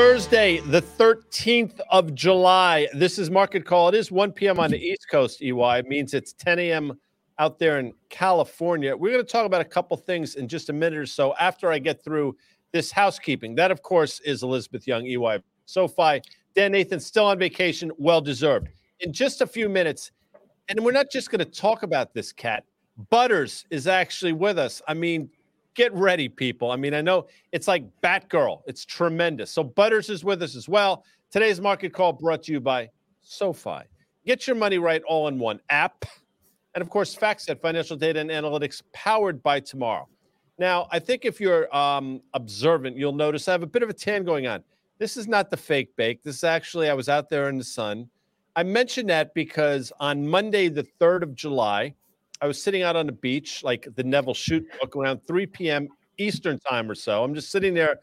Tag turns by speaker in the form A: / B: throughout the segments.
A: Thursday, the 13th of July. This is Market Call. It is 1 p.m. on the East Coast, EY. It means it's 10 a.m. out there in California. We're going to talk about a couple things in just a minute or so after I get through this housekeeping. That, of course, is Elizabeth Young, EY. SoFi, Dan Nathan still on vacation, well deserved. In just a few minutes, and we're not just going to talk about this cat. Butters is actually with us. I mean, get ready, people. I mean, I know it's like Batgirl. It's tremendous. So Butters is with us as well. Today's market call brought to you by SoFi. Get your money right all in one app. And of course, FactSet Financial Data and Analytics powered by Tomorrow. Now, I think if you're um, observant, you'll notice I have a bit of a tan going on. This is not the fake bake. This is actually, I was out there in the sun. I mention that because on Monday, the 3rd of July, I was sitting out on the beach, like the Nevil Shute book, around 3 p.m. Eastern time or so. I'm just sitting there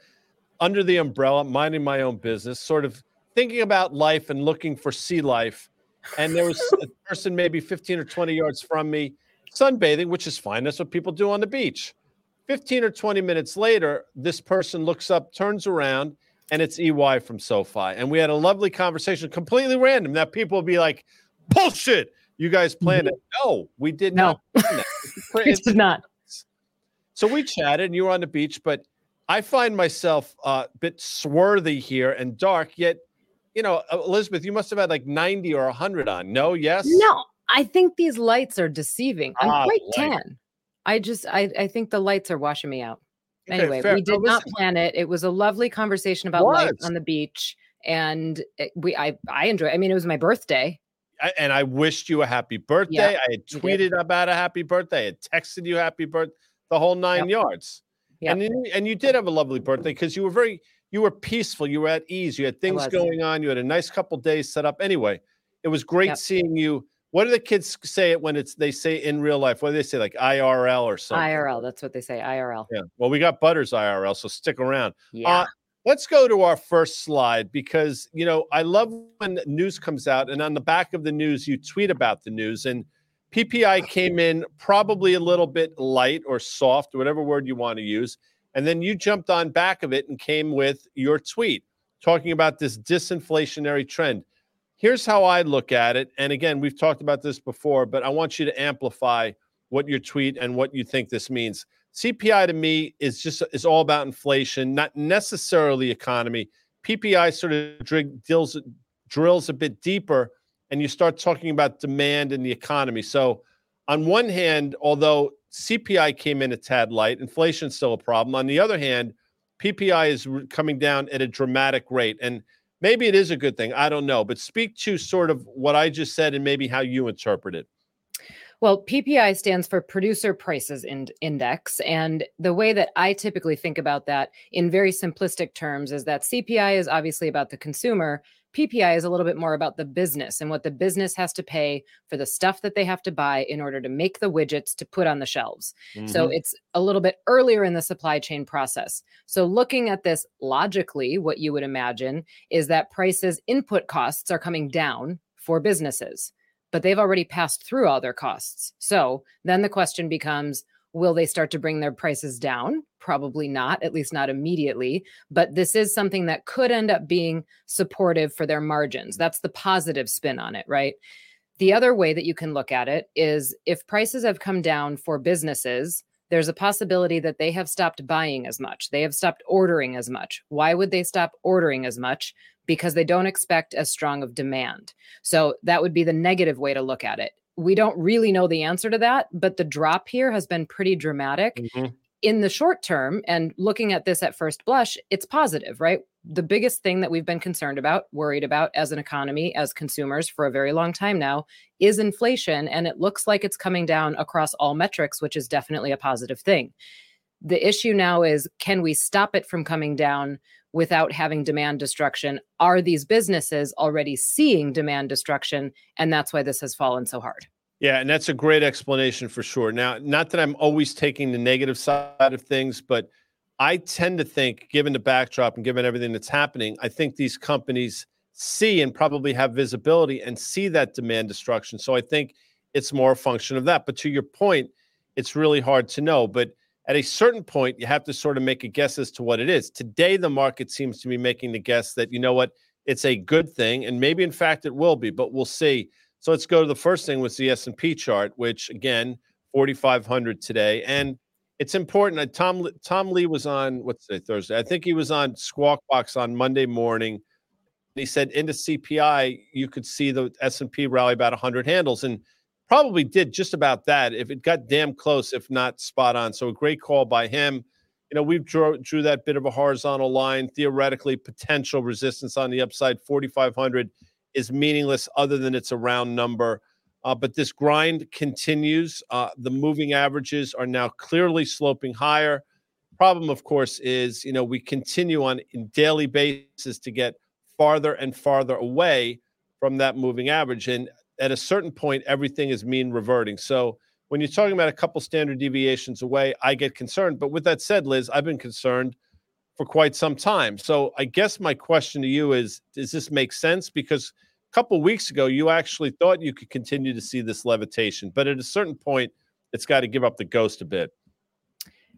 A: under the umbrella, minding my own business, sort of thinking about life and looking for sea life. And there was a person maybe 15 or 20 yards from me sunbathing, which is fine. That's what people do on the beach. 15 or 20 minutes later, this person looks up, turns around, and it's EY from SoFi. And we had a lovely conversation, completely random. That people will be like, bullshit. You guys planned mm-hmm. it. No, we did
B: no.
A: not.
B: we did not.
A: So we chatted and you were on the beach, but I find myself uh, a bit swarthy here and dark, yet, you know, uh, Elizabeth, you must have had like 90 or 100 on. No, yes?
B: No, I think these lights are deceiving. I'm ah, quite light. tan. I just, I, I think the lights are washing me out. Okay, anyway, fair. we did no, not plan it. It was a lovely conversation about life on the beach, and it, we, I, I enjoy. I mean, it was my birthday,
A: and I wished you a happy birthday. Yeah, I had tweeted about a happy birthday. I had texted you happy birthday, the whole nine yep. yards. Yep. And you, and you did have a lovely birthday because you were very you were peaceful. You were at ease. You had things going on. You had a nice couple days set up. Anyway, it was great yep. seeing you. What do the kids say it when it's they say in real life? What do they say like IRL or something?
B: IRL. That's what they say. IRL.
A: Yeah. Well, we got Butters IRL, so stick around.
B: Yeah. Uh,
A: Let's go to our first slide because, you know, I love when news comes out and on the back of the news, you tweet about the news. And PPI came in probably a little bit light or soft, whatever word you want to use. And then you jumped on back of it and came with your tweet talking about this disinflationary trend. Here's how I look at it. And again, we've talked about this before, but I want you to amplify what your tweet and what you think this means. CPI to me is just is all about inflation, not necessarily economy. PPI sort of drills drills a bit deeper, and you start talking about demand and the economy. So, on one hand, although CPI came in a tad light, inflation's still a problem. On the other hand, PPI is coming down at a dramatic rate, and maybe it is a good thing. I don't know, but speak to sort of what I just said and maybe how you interpret it.
B: Well, PPI stands for Producer Prices Index. And the way that I typically think about that in very simplistic terms is that CPI is obviously about the consumer. PPI is a little bit more about the business and what the business has to pay for the stuff that they have to buy in order to make the widgets to put on the shelves. Mm-hmm. So it's a little bit earlier in the supply chain process. So looking at this logically, what you would imagine is that prices, input costs are coming down for businesses but they've already passed through all their costs. So then the question becomes will they start to bring their prices down? Probably not, at least not immediately. But this is something that could end up being supportive for their margins. That's the positive spin on it, right? The other way that you can look at it is if prices have come down for businesses, there's a possibility that they have stopped buying as much. They have stopped ordering as much. Why would they stop ordering as much? Because they don't expect as strong of demand. So that would be the negative way to look at it. We don't really know the answer to that, but the drop here has been pretty dramatic. Mm-hmm. In the short term, and looking at this at first blush, it's positive, right? The biggest thing that we've been concerned about, worried about as an economy, as consumers for a very long time now, is inflation. And it looks like it's coming down across all metrics, which is definitely a positive thing. The issue now is can we stop it from coming down without having demand destruction? Are these businesses already seeing demand destruction? And that's why this has fallen so hard.
A: Yeah, and that's a great explanation for sure. Now, not that I'm always taking the negative side of things, but I tend to think, given the backdrop and given everything that's happening, I think these companies see and probably have visibility and see that demand destruction. So I think it's more a function of that. But to your point, it's really hard to know. But at a certain point, you have to sort of make a guess as to what it is. Today, the market seems to be making the guess that, you know what, it's a good thing. And maybe, in fact, it will be, but we'll see. So let's go to the first thing with the S&P chart, which, again, 4,500 today. And it's important. Uh, Tom Tom Lee was on what's today Thursday. I think he was on Squawk Box on Monday morning. He said into CPI you could see the S and P rally about 100 handles, and probably did just about that. If it got damn close, if not spot on. So a great call by him. You know, we drew, drew that bit of a horizontal line. Theoretically, potential resistance on the upside, 4,500 is meaningless other than it's a round number. Uh, but this grind continues. Uh, the moving averages are now clearly sloping higher. Problem, of course, is you know we continue on a daily basis to get farther and farther away from that moving average, and at a certain point, everything is mean reverting. So when you're talking about a couple standard deviations away, I get concerned. But with that said, Liz, I've been concerned for quite some time. So I guess my question to you is: Does this make sense? Because a couple weeks ago, you actually thought you could continue to see this levitation, but at a certain point, it's got to give up the ghost a bit.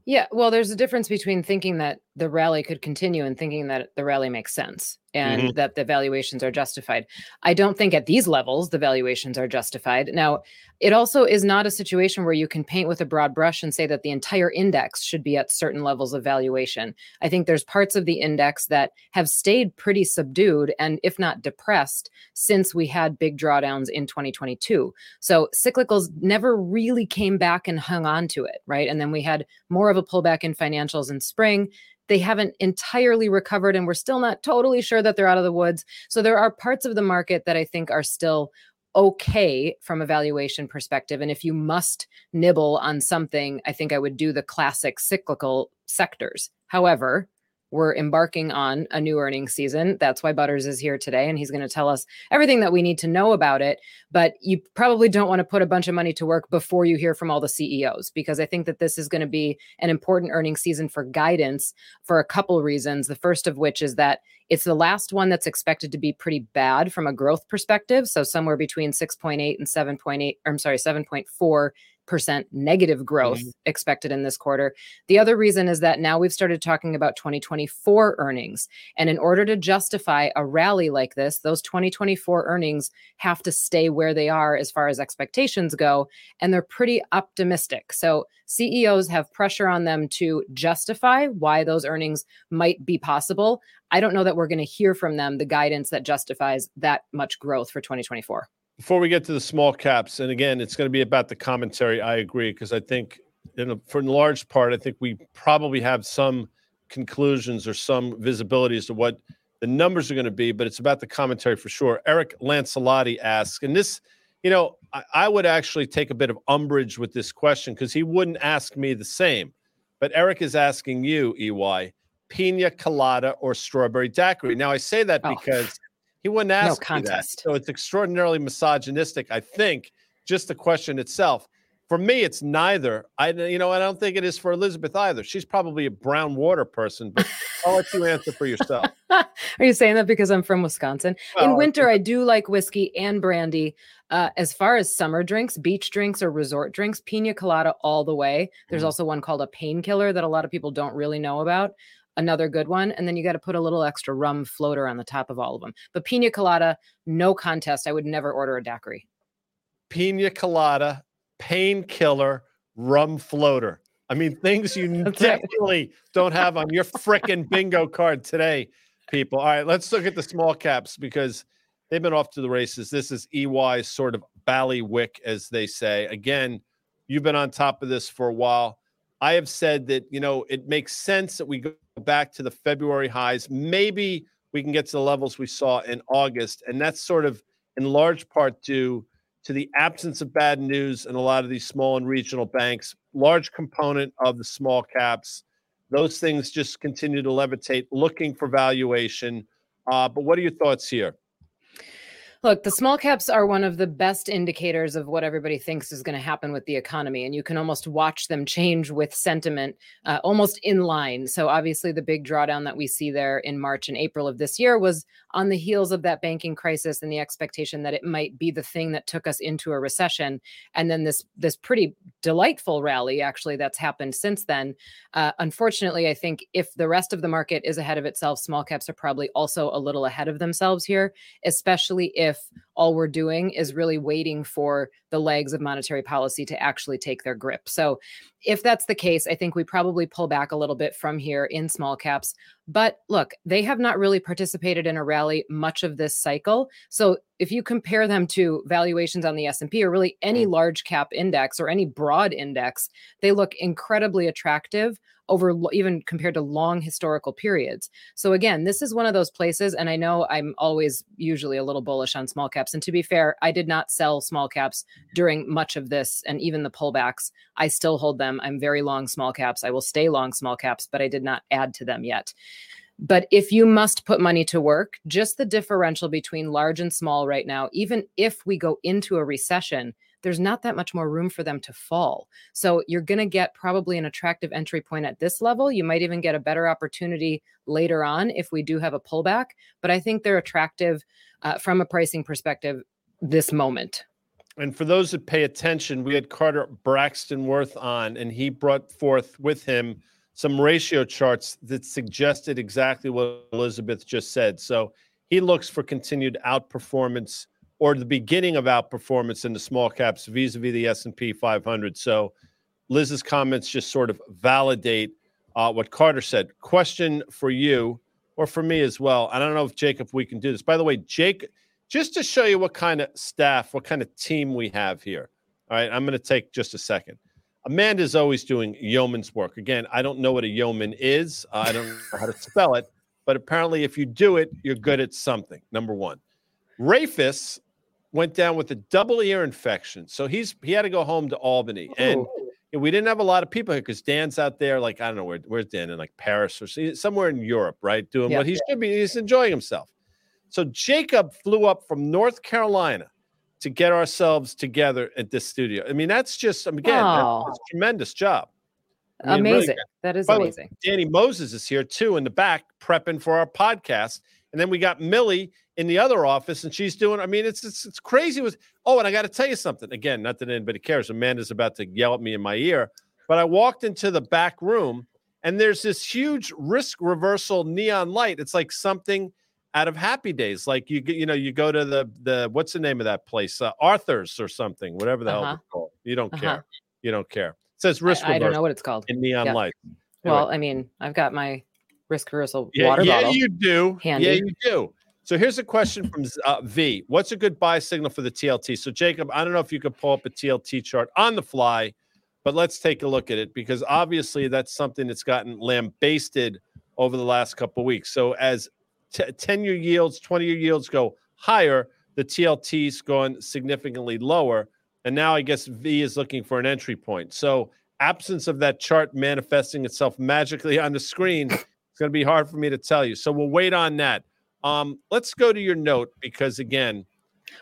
B: Yeah, well, there's a difference between thinking that the rally could continue and thinking that the rally makes sense and mm-hmm. that the valuations are justified. I don't think at these levels the valuations are justified. Now, it also is not a situation where you can paint with a broad brush and say that the entire index should be at certain levels of valuation. I think there's parts of the index that have stayed pretty subdued and, if not depressed, since we had big drawdowns in 2022. So cyclicals never really came back and hung on to it, right? And then we had more of a pullback in financials in spring they haven't entirely recovered and we're still not totally sure that they're out of the woods. So there are parts of the market that I think are still okay from a valuation perspective. And if you must nibble on something, I think I would do the classic cyclical sectors. However, we're embarking on a new earnings season. That's why Butters is here today, and he's going to tell us everything that we need to know about it. But you probably don't want to put a bunch of money to work before you hear from all the CEOs, because I think that this is going to be an important earnings season for guidance for a couple reasons. The first of which is that it's the last one that's expected to be pretty bad from a growth perspective. So somewhere between 6.8 and 7.8, I'm sorry, 7.4 percent negative growth mm-hmm. expected in this quarter. The other reason is that now we've started talking about 2024 earnings. And in order to justify a rally like this, those 2024 earnings have to stay where they are as far as expectations go. And they're pretty optimistic. So CEOs have pressure on them to justify why those earnings might be possible. I don't know that we're going to hear from them the guidance that justifies that much growth for 2024
A: before we get to the small caps, and again, it's going to be about the commentary. I agree because I think, in a, for in large part, I think we probably have some conclusions or some visibility as to what the numbers are going to be, but it's about the commentary for sure. Eric Lancelotti asks, and this, you know, I, I would actually take a bit of umbrage with this question because he wouldn't ask me the same. But Eric is asking you, EY, pina colada or strawberry daiquiri. Now I say that oh. He wouldn't ask no contest. So it's extraordinarily misogynistic, I think, just the question itself. For me, it's neither. I, you know, I don't think it is for Elizabeth either. She's probably a brown water person, but I'll let you answer for yourself.
B: Are you saying that because I'm from Wisconsin? Well, In winter, I do like whiskey and brandy. Uh, as far as summer drinks, beach drinks or resort drinks, pina colada all the way. There's mm. also one called a painkiller that a lot of people don't really know about another good one. And then you got to put a little extra rum floater on the top of all of them. But pina colada, no contest. I would never order a daiquiri.
A: Pina colada, painkiller, rum floater. I mean, things you definitely don't have on your freaking bingo card today, people. All right, let's look at the small caps because they've been off to the races. This is EY's sort of ballywick, as they say. Again, you've been on top of this for a while. I have said that, you know, it makes sense that we go back to the February highs. Maybe we can get to the levels we saw in August. And that's sort of in large part due to the absence of bad news in a lot of these small and regional banks, large component of the small caps. Those things just continue to levitate, looking for valuation. Uh, but what are your thoughts here?
B: Look, the small caps are one of the best indicators of what everybody thinks is going to happen with the economy. And you can almost watch them change with sentiment uh, almost in line. So, obviously, the big drawdown that we see there in March and April of this year was on the heels of that banking crisis and the expectation that it might be the thing that took us into a recession. And then this, this pretty delightful rally, actually, that's happened since then. Uh, unfortunately, I think if the rest of the market is ahead of itself, small caps are probably also a little ahead of themselves here, especially if if all we're doing is really waiting for the legs of monetary policy to actually take their grip. So, if that's the case, I think we probably pull back a little bit from here in small caps. But look, they have not really participated in a rally much of this cycle. So, if you compare them to valuations on the S&P or really any mm. large cap index or any broad index, they look incredibly attractive over even compared to long historical periods. So again, this is one of those places and I know I'm always usually a little bullish on small caps and to be fair, I did not sell small caps during much of this and even the pullbacks. I still hold them. I'm very long small caps. I will stay long small caps, but I did not add to them yet. But if you must put money to work, just the differential between large and small right now, even if we go into a recession, there's not that much more room for them to fall. So you're going to get probably an attractive entry point at this level. You might even get a better opportunity later on if we do have a pullback. But I think they're attractive uh, from a pricing perspective this moment.
A: And for those that pay attention, we had Carter Braxton Worth on, and he brought forth with him some ratio charts that suggested exactly what Elizabeth just said. So he looks for continued outperformance or the beginning of outperformance in the small caps vis-a-vis the S&P 500. So Liz's comments just sort of validate uh, what Carter said. Question for you, or for me as well. I don't know if Jacob we can do this. By the way, Jake, just to show you what kind of staff, what kind of team we have here. All right, I'm going to take just a second. Amanda's always doing yeoman's work. Again, I don't know what a yeoman is. Uh, I don't know how to spell it, but apparently, if you do it, you're good at something. Number one, Rafus went down with a double ear infection. So he's he had to go home to Albany. And we didn't have a lot of people here because Dan's out there, like, I don't know where where's Dan in like Paris or somewhere in Europe, right? Doing yeah. what he should be. He's enjoying himself. So Jacob flew up from North Carolina to get ourselves together at this studio. I mean, that's just um, again, oh. that's, a tremendous job.
B: I mean, amazing. Really that is amazing.
A: Danny Moses is here too in the back prepping for our podcast. And then we got Millie in the other office, and she's doing. I mean, it's it's, it's crazy. With oh, and I got to tell you something again. Not that anybody cares. Amanda's about to yell at me in my ear, but I walked into the back room, and there's this huge risk reversal neon light. It's like something out of Happy Days. Like you you know you go to the the what's the name of that place? Uh, Arthur's or something, whatever the uh-huh. hell it's called. You don't uh-huh. care. You don't care. It says risk.
B: I, I don't know what it's called.
A: In neon yeah. light.
B: Anyway. Well, I mean, I've got my risk reversal
A: yeah,
B: water
A: yeah,
B: bottle.
A: Yeah, you do. Handy. Yeah, you do. So here's a question from uh, V. What's a good buy signal for the TLT? So Jacob, I don't know if you could pull up a TLT chart on the fly, but let's take a look at it because obviously that's something that's gotten lambasted over the last couple weeks. So as 10 year yields, 20 year yields go higher, the TLT's gone significantly lower. And now I guess V is looking for an entry point. So absence of that chart manifesting itself magically on the screen it's going to be hard for me to tell you. So we'll wait on that. Um, let's go to your note because again,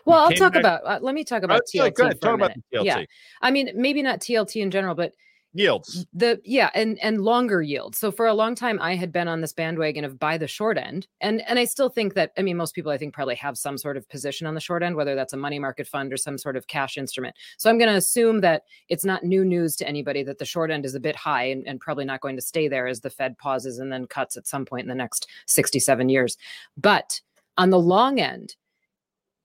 B: well, I'll talk back- about. Uh, let me talk about TLT. Go ahead, talk about the TLT. Yeah, I mean, maybe not TLT in general, but
A: yields.
B: The yeah and and longer yields. So for a long time i had been on this bandwagon of buy the short end and and i still think that i mean most people i think probably have some sort of position on the short end whether that's a money market fund or some sort of cash instrument. So i'm going to assume that it's not new news to anybody that the short end is a bit high and, and probably not going to stay there as the fed pauses and then cuts at some point in the next 67 years. But on the long end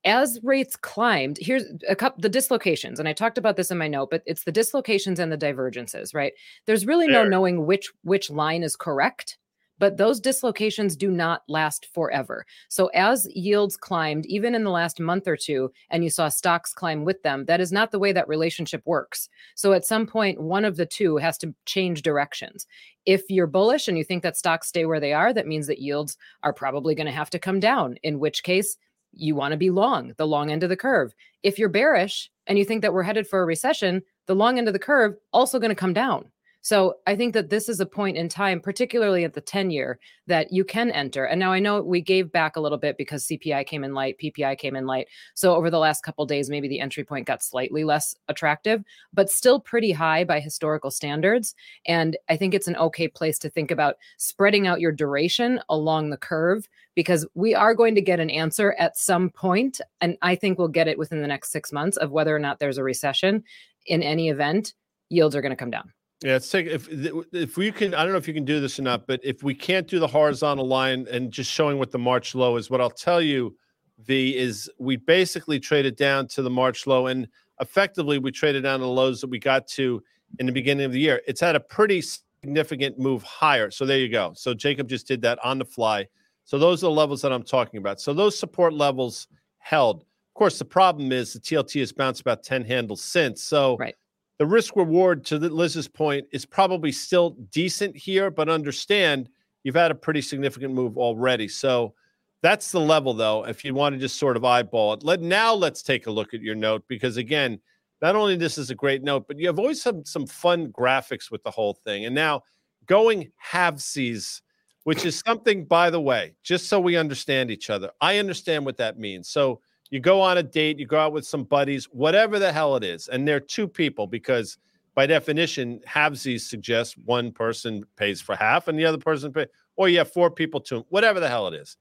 B: as rates climbed, here's a couple the dislocations, and I talked about this in my note, but it's the dislocations and the divergences, right? There's really no knowing which which line is correct, but those dislocations do not last forever. So as yields climbed, even in the last month or two, and you saw stocks climb with them, that is not the way that relationship works. So at some point, one of the two has to change directions. If you're bullish and you think that stocks stay where they are, that means that yields are probably going to have to come down, in which case you want to be long, the long end of the curve. If you're bearish and you think that we're headed for a recession, the long end of the curve also going to come down. So I think that this is a point in time, particularly at the 10 year, that you can enter. And now I know we gave back a little bit because CPI came in light, PPI came in light. So over the last couple days, maybe the entry point got slightly less attractive, but still pretty high by historical standards. And I think it's an okay place to think about spreading out your duration along the curve because we are going to get an answer at some point, and I think we'll get it within the next six months of whether or not there's a recession. In any event, yields are going to come down.
A: Yeah, let's take if if we can. I don't know if you can do this or not, but if we can't do the horizontal line and just showing what the March low is, what I'll tell you, V is we basically traded down to the March low, and effectively we traded down to the lows that we got to in the beginning of the year. It's had a pretty significant move higher. So there you go. So Jacob just did that on the fly. So those are the levels that I'm talking about. So those support levels held. Of course, the problem is the TLT has bounced about 10 handles since. So
B: right
A: the risk reward to Liz's point is probably still decent here, but understand you've had a pretty significant move already. So that's the level, though. If you want to just sort of eyeball it, let now let's take a look at your note because again, not only this is a great note, but you have always some some fun graphics with the whole thing. And now going halvesies, which is something, by the way, just so we understand each other. I understand what that means. So you go on a date, you go out with some buddies, whatever the hell it is, and they're two people because by definition, halvesies suggests one person pays for half and the other person pay, or you have four people to whatever the hell it is.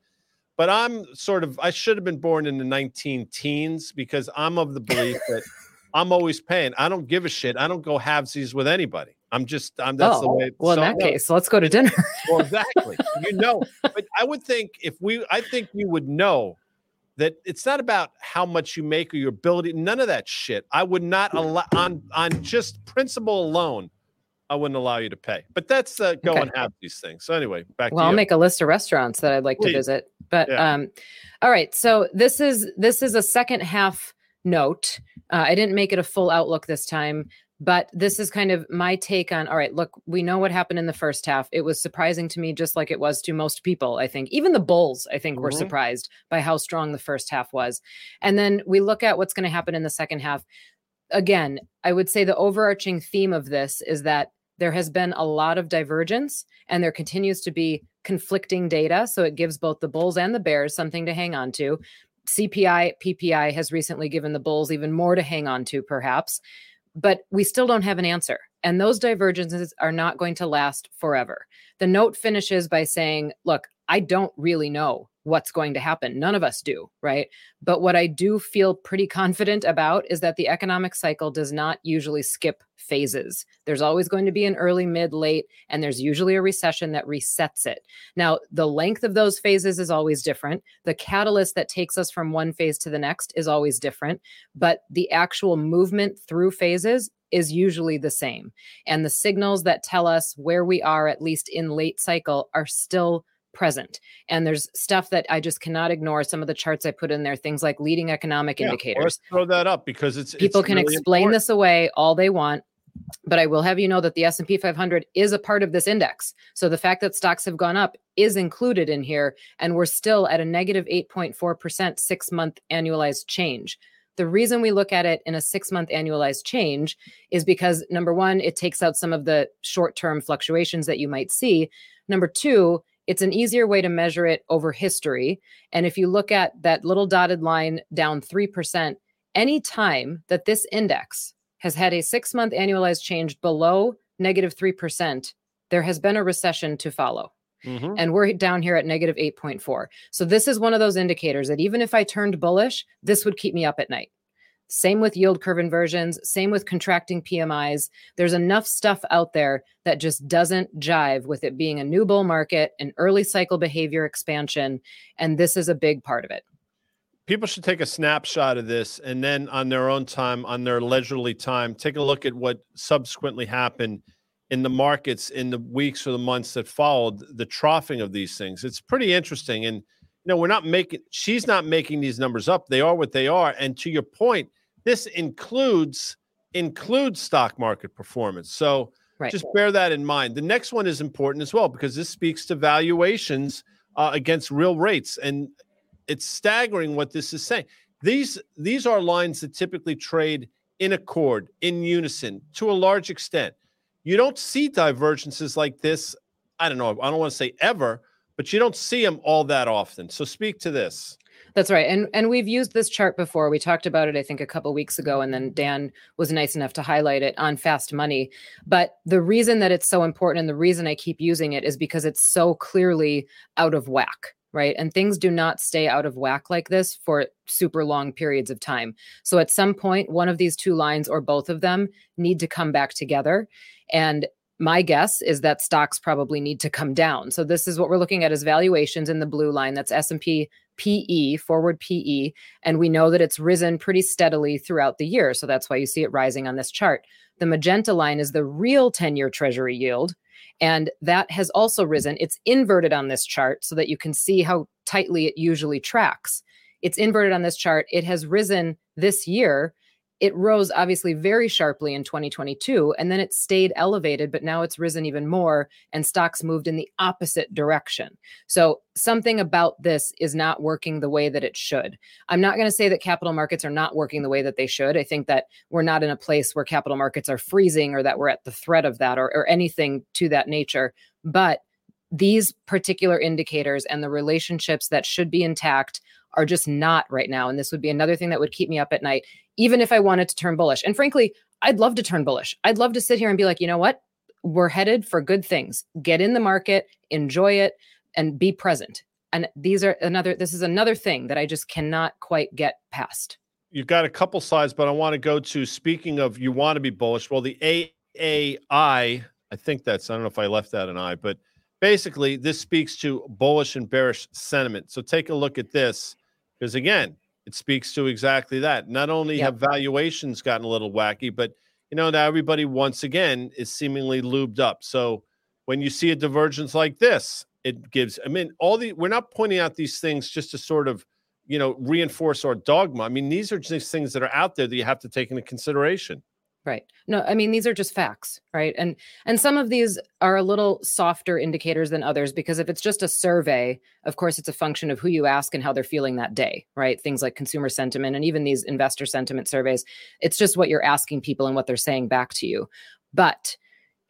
A: But I'm sort of I should have been born in the 19 teens because I'm of the belief that I'm always paying. I don't give a shit. I don't go halvesies with anybody. I'm just I'm that's
B: oh,
A: the way.
B: Well, in that case, let's go to dinner.
A: well, exactly. You know, but I would think if we, I think you would know that it's not about how much you make or your ability. None of that shit. I would not allow on on just principle alone. I wouldn't allow you to pay. But that's uh, go okay. and have these things. So anyway, back.
B: Well, I'll make a list of restaurants that I'd like Please. to visit. But yeah. um, all right. So this is this is a second half note. Uh, I didn't make it a full outlook this time. But this is kind of my take on all right, look, we know what happened in the first half. It was surprising to me, just like it was to most people, I think. Even the Bulls, I think, mm-hmm. were surprised by how strong the first half was. And then we look at what's going to happen in the second half. Again, I would say the overarching theme of this is that there has been a lot of divergence and there continues to be conflicting data. So it gives both the Bulls and the Bears something to hang on to. CPI, PPI has recently given the Bulls even more to hang on to, perhaps but we still don't have an answer. And those divergences are not going to last forever. The note finishes by saying, look, I don't really know what's going to happen. None of us do, right? But what I do feel pretty confident about is that the economic cycle does not usually skip phases. There's always going to be an early, mid, late, and there's usually a recession that resets it. Now, the length of those phases is always different. The catalyst that takes us from one phase to the next is always different, but the actual movement through phases is usually the same. And the signals that tell us where we are, at least in late cycle, are still present. And there's stuff that I just cannot ignore. Some of the charts I put in there, things like leading economic yeah, indicators.
A: throw that up because it's
B: people
A: it's
B: can
A: really
B: explain
A: important.
B: this away all they want. But I will have you know that the S&P 500 is a part of this index. So the fact that stocks have gone up is included in here and we're still at a negative 8.4% 6-month annualized change. The reason we look at it in a 6-month annualized change is because number 1 it takes out some of the short-term fluctuations that you might see. Number 2, it's an easier way to measure it over history. And if you look at that little dotted line down 3%, any time that this index has had a six month annualized change below negative 3%, there has been a recession to follow. Mm-hmm. And we're down here at negative 8.4. So, this is one of those indicators that even if I turned bullish, this would keep me up at night. Same with yield curve inversions, same with contracting PMIs. There's enough stuff out there that just doesn't jive with it being a new bull market, an early cycle behavior expansion. And this is a big part of it.
A: People should take a snapshot of this and then on their own time, on their leisurely time, take a look at what subsequently happened in the markets in the weeks or the months that followed the troughing of these things. It's pretty interesting. And you know, we're not making she's not making these numbers up. They are what they are. And to your point, this includes includes stock market performance. So right. just bear that in mind. The next one is important as well because this speaks to valuations uh, against real rates, and it's staggering what this is saying. These these are lines that typically trade in accord, in unison, to a large extent. You don't see divergences like this. I don't know. I don't want to say ever, but you don't see them all that often. So speak to this.
B: That's right. And and we've used this chart before. We talked about it I think a couple weeks ago and then Dan was nice enough to highlight it on fast money. But the reason that it's so important and the reason I keep using it is because it's so clearly out of whack right? And things do not stay out of whack like this for super long periods of time. So at some point, one of these two lines or both of them need to come back together. And my guess is that stocks probably need to come down. So this is what we're looking at as valuations in the blue line. That's S&P PE, forward PE, and we know that it's risen pretty steadily throughout the year. So that's why you see it rising on this chart. The magenta line is the real 10 year treasury yield, and that has also risen. It's inverted on this chart so that you can see how tightly it usually tracks. It's inverted on this chart. It has risen this year it rose obviously very sharply in 2022 and then it stayed elevated but now it's risen even more and stocks moved in the opposite direction. So something about this is not working the way that it should. I'm not going to say that capital markets are not working the way that they should. I think that we're not in a place where capital markets are freezing or that we're at the threat of that or, or anything to that nature. But these particular indicators and the relationships that should be intact are just not right now. And this would be another thing that would keep me up at night, even if I wanted to turn bullish. And frankly, I'd love to turn bullish. I'd love to sit here and be like, you know what? We're headed for good things. Get in the market, enjoy it, and be present. And these are another, this is another thing that I just cannot quite get past.
A: You've got a couple slides, but I want to go to speaking of you want to be bullish. Well, the AAI, I think that's, I don't know if I left that an I, but basically this speaks to bullish and bearish sentiment. So take a look at this. Because again, it speaks to exactly that. Not only yep. have valuations gotten a little wacky, but you know, now everybody once again is seemingly lubed up. So when you see a divergence like this, it gives, I mean, all the, we're not pointing out these things just to sort of, you know, reinforce our dogma. I mean, these are just things that are out there that you have to take into consideration.
B: Right. No, I mean these are just facts, right? And and some of these are a little softer indicators than others because if it's just a survey, of course it's a function of who you ask and how they're feeling that day, right? Things like consumer sentiment and even these investor sentiment surveys, it's just what you're asking people and what they're saying back to you. But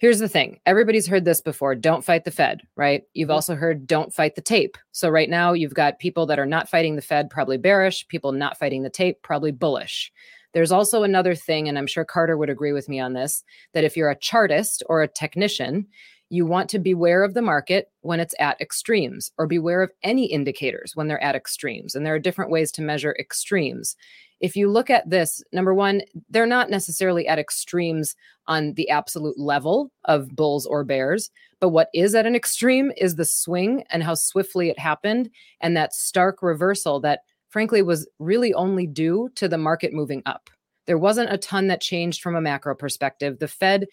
B: here's the thing everybody's heard this before don't fight the fed right you've mm-hmm. also heard don't fight the tape so right now you've got people that are not fighting the fed probably bearish people not fighting the tape probably bullish there's also another thing, and I'm sure Carter would agree with me on this, that if you're a chartist or a technician, you want to beware of the market when it's at extremes or beware of any indicators when they're at extremes. And there are different ways to measure extremes. If you look at this, number one, they're not necessarily at extremes on the absolute level of bulls or bears, but what is at an extreme is the swing and how swiftly it happened and that stark reversal that frankly was really only due to the market moving up. There wasn't a ton that changed from a macro perspective. The Fed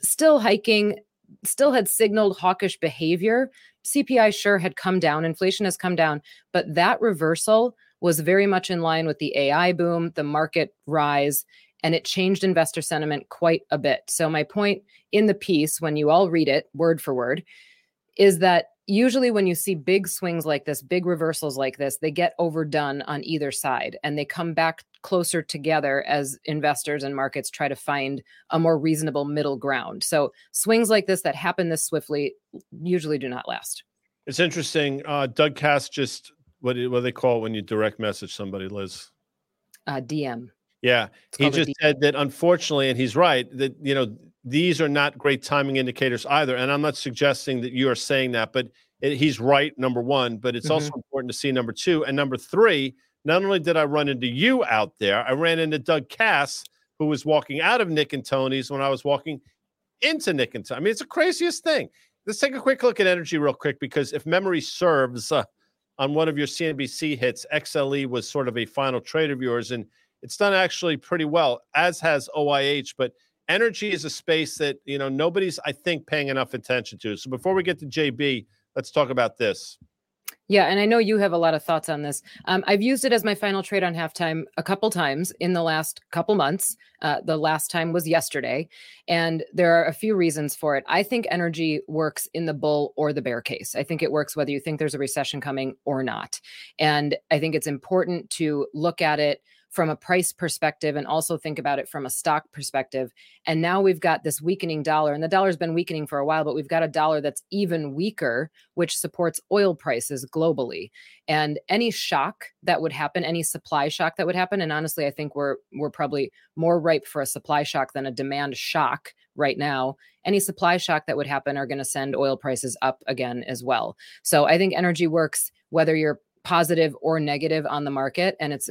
B: still hiking, still had signaled hawkish behavior. CPI sure had come down, inflation has come down, but that reversal was very much in line with the AI boom, the market rise, and it changed investor sentiment quite a bit. So, my point in the piece, when you all read it word for word, is that usually when you see big swings like this, big reversals like this, they get overdone on either side and they come back closer together as investors and markets try to find a more reasonable middle ground. So swings like this that happen this swiftly usually do not last.
A: It's interesting. Uh, Doug Kass just what do, what do they call it when you direct message somebody, Liz?
B: Uh, DM.
A: Yeah, he just said that unfortunately, and he's right that you know these are not great timing indicators either. And I'm not suggesting that you are saying that, but it, he's right, number one. But it's mm-hmm. also important to see number two. And number three, not only did I run into you out there, I ran into Doug Kass, who was walking out of Nick and Toni's when I was walking into Nick and Toni. I mean, it's the craziest thing. Let's take a quick look at energy real quick because if memory serves, uh, on one of your CNBC hits, XLE was sort of a final trade of yours, and it's done actually pretty well, as has OIH. But energy is a space that you know nobody's i think paying enough attention to. So before we get to jb let's talk about this.
B: Yeah and i know you have a lot of thoughts on this. Um, i've used it as my final trade on halftime a couple times in the last couple months. Uh, the last time was yesterday and there are a few reasons for it. I think energy works in the bull or the bear case. I think it works whether you think there's a recession coming or not. And i think it's important to look at it from a price perspective and also think about it from a stock perspective. And now we've got this weakening dollar, and the dollar's been weakening for a while, but we've got a dollar that's even weaker, which supports oil prices globally. And any shock that would happen, any supply shock that would happen, and honestly, I think we're we're probably more ripe for a supply shock than a demand shock right now. Any supply shock that would happen are going to send oil prices up again as well. So I think energy works whether you're positive or negative on the market. And it's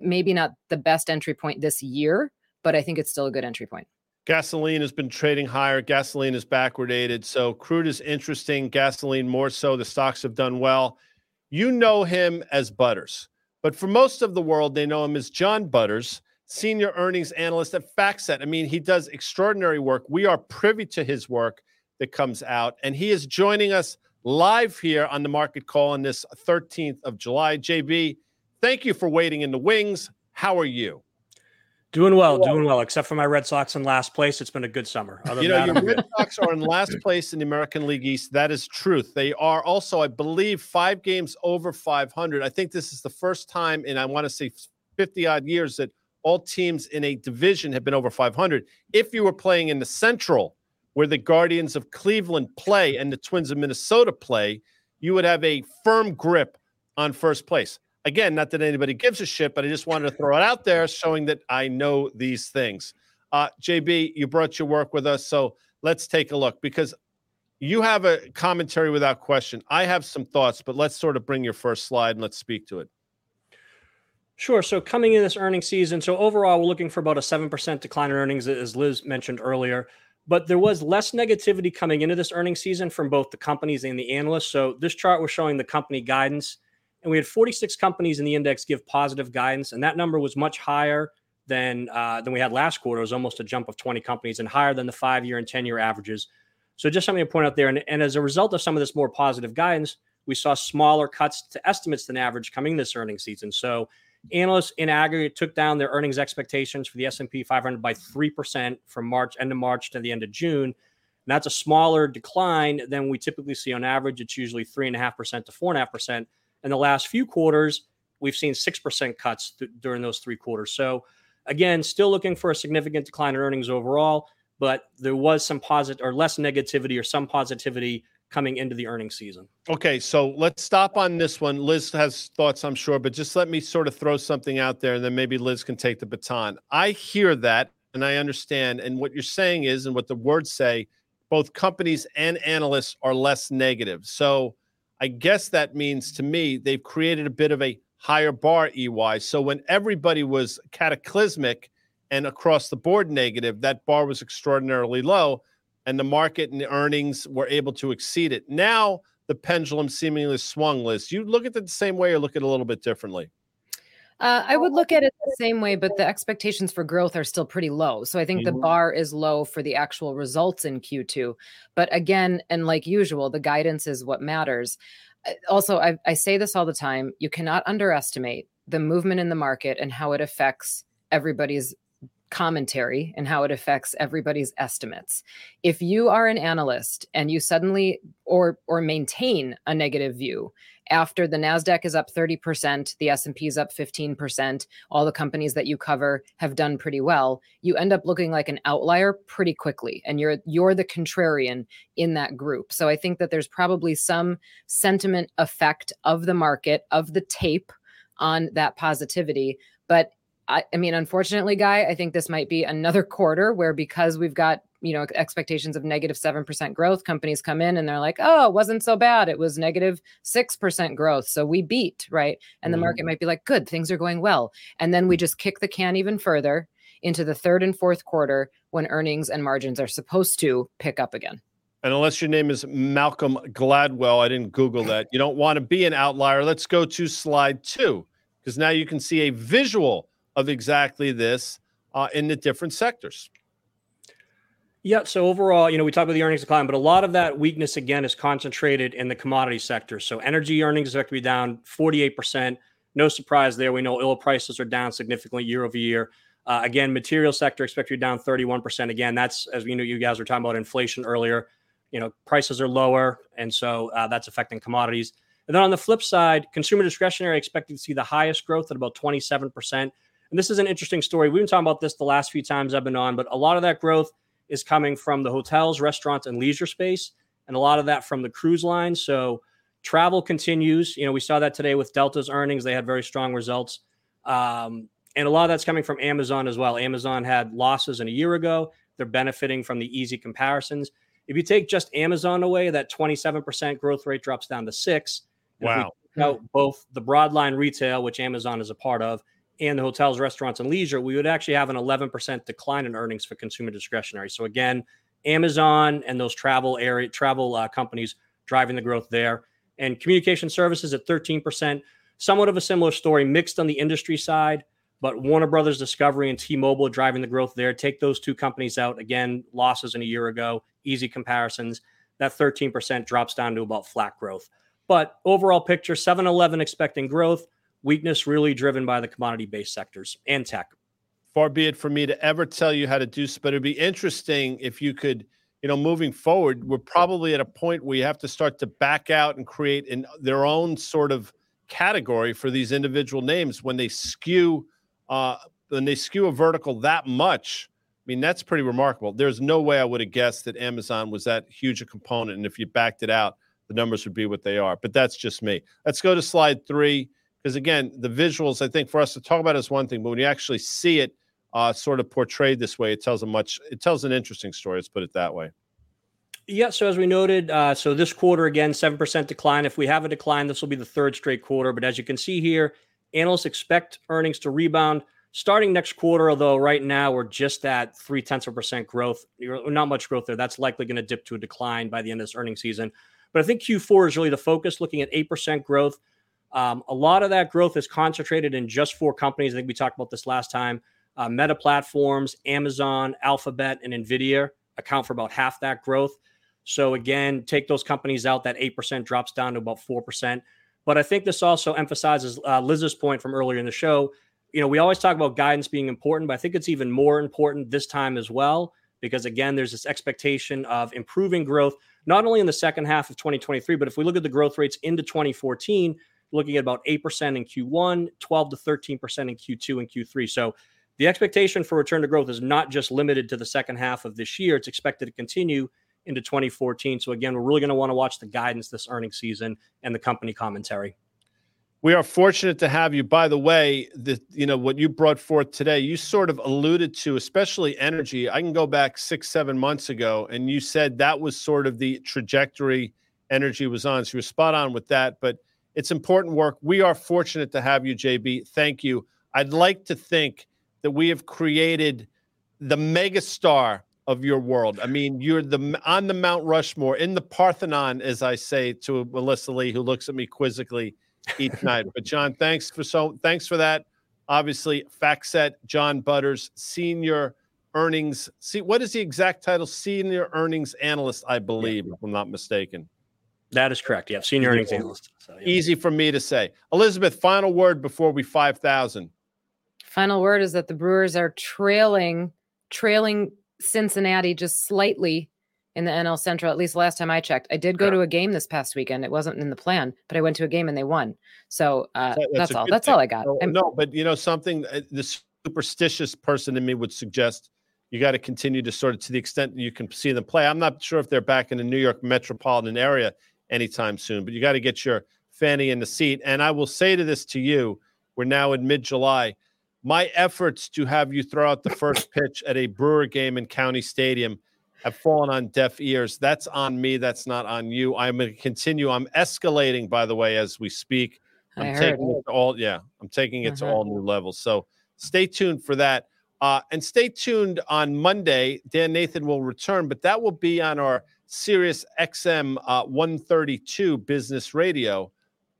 B: maybe not the best entry point this year, but I think it's still a good entry point.
A: Gasoline has been trading higher. Gasoline is backwardated. So crude is interesting. Gasoline more so. The stocks have done well. You know him as Butters, but for most of the world, they know him as John Butters, senior earnings analyst at FactSet. I mean, he does extraordinary work. We are privy to his work that comes out, and he is joining us live here on the market call on this 13th of July. JB, thank you for waiting in the wings. How are you?
C: Doing well, doing well, except for my Red Sox in last place. It's been a good summer.
A: Other you know, your Red Sox are in last place in the American League East. That is truth. They are also, I believe, five games over 500. I think this is the first time in, I want to say, 50 odd years that all teams in a division have been over 500. If you were playing in the Central, where the Guardians of Cleveland play and the Twins of Minnesota play, you would have a firm grip on first place. Again, not that anybody gives a shit, but I just wanted to throw it out there showing that I know these things. Uh, JB, you brought your work with us. So let's take a look because you have a commentary without question. I have some thoughts, but let's sort of bring your first slide and let's speak to it.
C: Sure. So coming in this earnings season, so overall, we're looking for about a 7% decline in earnings, as Liz mentioned earlier. But there was less negativity coming into this earnings season from both the companies and the analysts. So this chart was showing the company guidance, and we had 46 companies in the index give positive guidance, and that number was much higher than uh, than we had last quarter. It was almost a jump of 20 companies, and higher than the five year and 10 year averages. So just something to point out there. And, and as a result of some of this more positive guidance, we saw smaller cuts to estimates than average coming this earnings season. So Analysts in aggregate took down their earnings expectations for the S&P 500 by 3% from March end of March to the end of June. And that's a smaller decline than we typically see on average. It's usually 3.5% to 4.5%. In the last few quarters, we've seen 6% cuts th- during those three quarters. So again, still looking for a significant decline in earnings overall, but there was some positive or less negativity or some positivity coming into the earnings season.
A: Okay, so let's stop on this one. Liz has thoughts, I'm sure, but just let me sort of throw something out there and then maybe Liz can take the baton. I hear that and I understand. And what you're saying is, and what the words say, both companies and analysts are less negative. So I guess that means to me they've created a bit of a higher bar EY. So when everybody was cataclysmic and across the board negative, that bar was extraordinarily low and the market and the earnings were able to exceed it. Now the pendulum seemingly swung, Liz. You look at it the same way or look at it a little bit differently?
B: Uh, I would look at it the same way, but the expectations for growth are still pretty low. So I think mm-hmm. the bar is low for the actual results in Q2. But again, and like usual, the guidance is what matters. Also, I, I say this all the time you cannot underestimate the movement in the market and how it affects everybody's commentary and how it affects everybody's estimates. If you are an analyst and you suddenly or or maintain a negative view after the Nasdaq is up 30%, the S&P is up 15%, all the companies that you cover have done pretty well, you end up looking like an outlier pretty quickly and you're you're the contrarian in that group. So I think that there's probably some sentiment effect of the market of the tape on that positivity, but I, I mean, unfortunately, Guy, I think this might be another quarter where because we've got you know expectations of negative 7% growth companies come in and they're like oh it wasn't so bad it was negative 6% growth so we beat right and the market mm-hmm. might be like good things are going well and then we just kick the can even further into the third and fourth quarter when earnings and margins are supposed to pick up again
A: and unless your name is Malcolm Gladwell, I didn't Google that. You don't want to be an outlier. Let's go to slide two, because now you can see a visual of exactly this uh, in the different sectors.
C: Yeah. So overall, you know, we talked about the earnings decline, but a lot of that weakness again is concentrated in the commodity sector. So energy earnings expect to be down 48%. No surprise there. We know oil prices are down significantly year over year. Uh, again, material sector expect to be down 31%. Again, that's as we know, you guys were talking about inflation earlier. You know, prices are lower, and so uh, that's affecting commodities. And then on the flip side, consumer discretionary expected to see the highest growth at about 27%. And this is an interesting story. We've been talking about this the last few times I've been on, but a lot of that growth is coming from the hotels, restaurants, and leisure space, and a lot of that from the cruise line. So travel continues. You know, we saw that today with Delta's earnings; they had very strong results, um, and a lot of that's coming from Amazon as well. Amazon had losses in a year ago; they're benefiting from the easy comparisons. If you take just Amazon away, that 27% growth rate drops down to six.
A: Wow.
C: Now, both the broadline retail, which Amazon is a part of, and the hotels, restaurants, and leisure, we would actually have an 11% decline in earnings for consumer discretionary. So again, Amazon and those travel area travel uh, companies driving the growth there, and communication services at 13%. Somewhat of a similar story, mixed on the industry side, but Warner Brothers Discovery and T-Mobile driving the growth there. Take those two companies out again, losses in a year ago, easy comparisons. That 13% drops down to about flat growth. But overall picture 7 Eleven expecting growth, weakness really driven by the commodity based sectors and tech.
A: Far be it for me to ever tell you how to do so, but it'd be interesting if you could, you know, moving forward, we're probably at a point where you have to start to back out and create in their own sort of category for these individual names when they skew uh when they skew a vertical that much. I mean, that's pretty remarkable. There's no way I would have guessed that Amazon was that huge a component. And if you backed it out, the numbers would be what they are. But that's just me. Let's go to slide three because again, the visuals I think for us to talk about is one thing, but when you actually see it uh, sort of portrayed this way, it tells a much it tells an interesting story. Let's put it that way.
C: Yeah. So as we noted, uh, so this quarter again, seven percent decline. If we have a decline, this will be the third straight quarter. But as you can see here, analysts expect earnings to rebound starting next quarter. Although right now we're just at three tenths of percent growth, not much growth there. That's likely going to dip to a decline by the end of this earnings season. But I think Q4 is really the focus, looking at 8% growth. Um, a lot of that growth is concentrated in just four companies. I think we talked about this last time. Uh, Meta Platforms, Amazon, Alphabet, and NVIDIA account for about half that growth. So again, take those companies out, that 8% drops down to about 4%. But I think this also emphasizes uh, Liz's point from earlier in the show. You know, we always talk about guidance being important, but I think it's even more important this time as well, because again, there's this expectation of improving growth, not only in the second half of 2023, but if we look at the growth rates into 2014, looking at about 8% in Q1, 12 to 13% in Q2 and Q3. So the expectation for return to growth is not just limited to the second half of this year. It's expected to continue into 2014. So again, we're really going to want to watch the guidance this earnings season and the company commentary.
A: We are fortunate to have you. By the way, the you know what you brought forth today, you sort of alluded to, especially energy. I can go back six, seven months ago, and you said that was sort of the trajectory energy was on. So you're spot on with that. But it's important work. We are fortunate to have you, JB. Thank you. I'd like to think that we have created the megastar of your world. I mean, you're the on the Mount Rushmore in the Parthenon, as I say to Melissa Lee, who looks at me quizzically each night. But John, thanks for so thanks for that. Obviously, FactSet, John Butters, senior earnings. See, what is the exact title? Senior earnings analyst, I believe, yeah. if I'm not mistaken.
C: That is correct. Yeah, senior earnings analyst.
A: So, yeah. Easy for me to say. Elizabeth, final word before we five thousand.
B: Final word is that the Brewers are trailing, trailing Cincinnati just slightly in the NL Central. At least last time I checked, I did go yeah. to a game this past weekend. It wasn't in the plan, but I went to a game and they won. So uh, that's, that's all. That's thing. all I got.
A: No, no, but you know something. Uh, the superstitious person in me would suggest you got to continue to sort of to the extent you can see them play. I'm not sure if they're back in the New York metropolitan area anytime soon, but you got to get your fanny in the seat. And I will say to this to you: We're now in mid-July. My efforts to have you throw out the first pitch at a Brewer game in County Stadium have fallen on deaf ears. That's on me. That's not on you. I'm going to continue. I'm escalating, by the way, as we speak. I'm taking it to all. Yeah, I'm taking it uh-huh. to all new levels. So stay tuned for that. Uh, and stay tuned on Monday. Dan Nathan will return, but that will be on our Sirius XM uh, 132 Business Radio,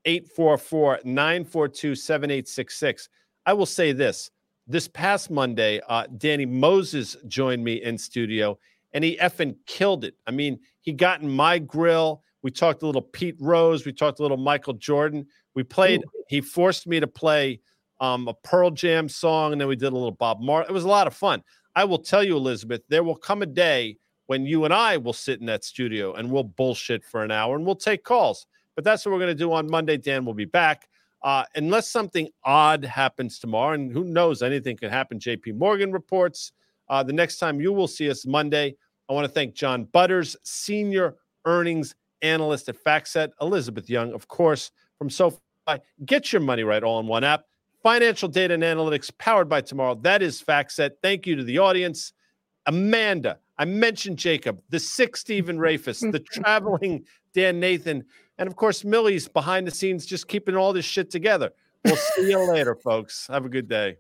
A: 844 942 7866. I will say this this past Monday, uh, Danny Moses joined me in studio and he effing killed it. I mean, he got in my grill. We talked a little Pete Rose. We talked a little Michael Jordan. We played. Ooh. He forced me to play um, a Pearl Jam song, and then we did a little Bob Marley. It was a lot of fun. I will tell you, Elizabeth, there will come a day when you and I will sit in that studio and we'll bullshit for an hour and we'll take calls. But that's what we're going to do on Monday. Dan will be back. Uh, unless something odd happens tomorrow, and who knows, anything could happen. JP Morgan reports. Uh, the next time you will see us Monday, I want to thank John Butters, senior earnings analyst at FactSet, Elizabeth Young, of course, from SoFi. Get your money right all in one app. Financial data and analytics powered by tomorrow. That is FactSet. Thank you to the audience. Amanda, I mentioned Jacob, the six Stephen Rafus, the traveling Dan Nathan, and of course, Millie's behind the scenes just keeping all this shit together. We'll see you later, folks. Have a good day.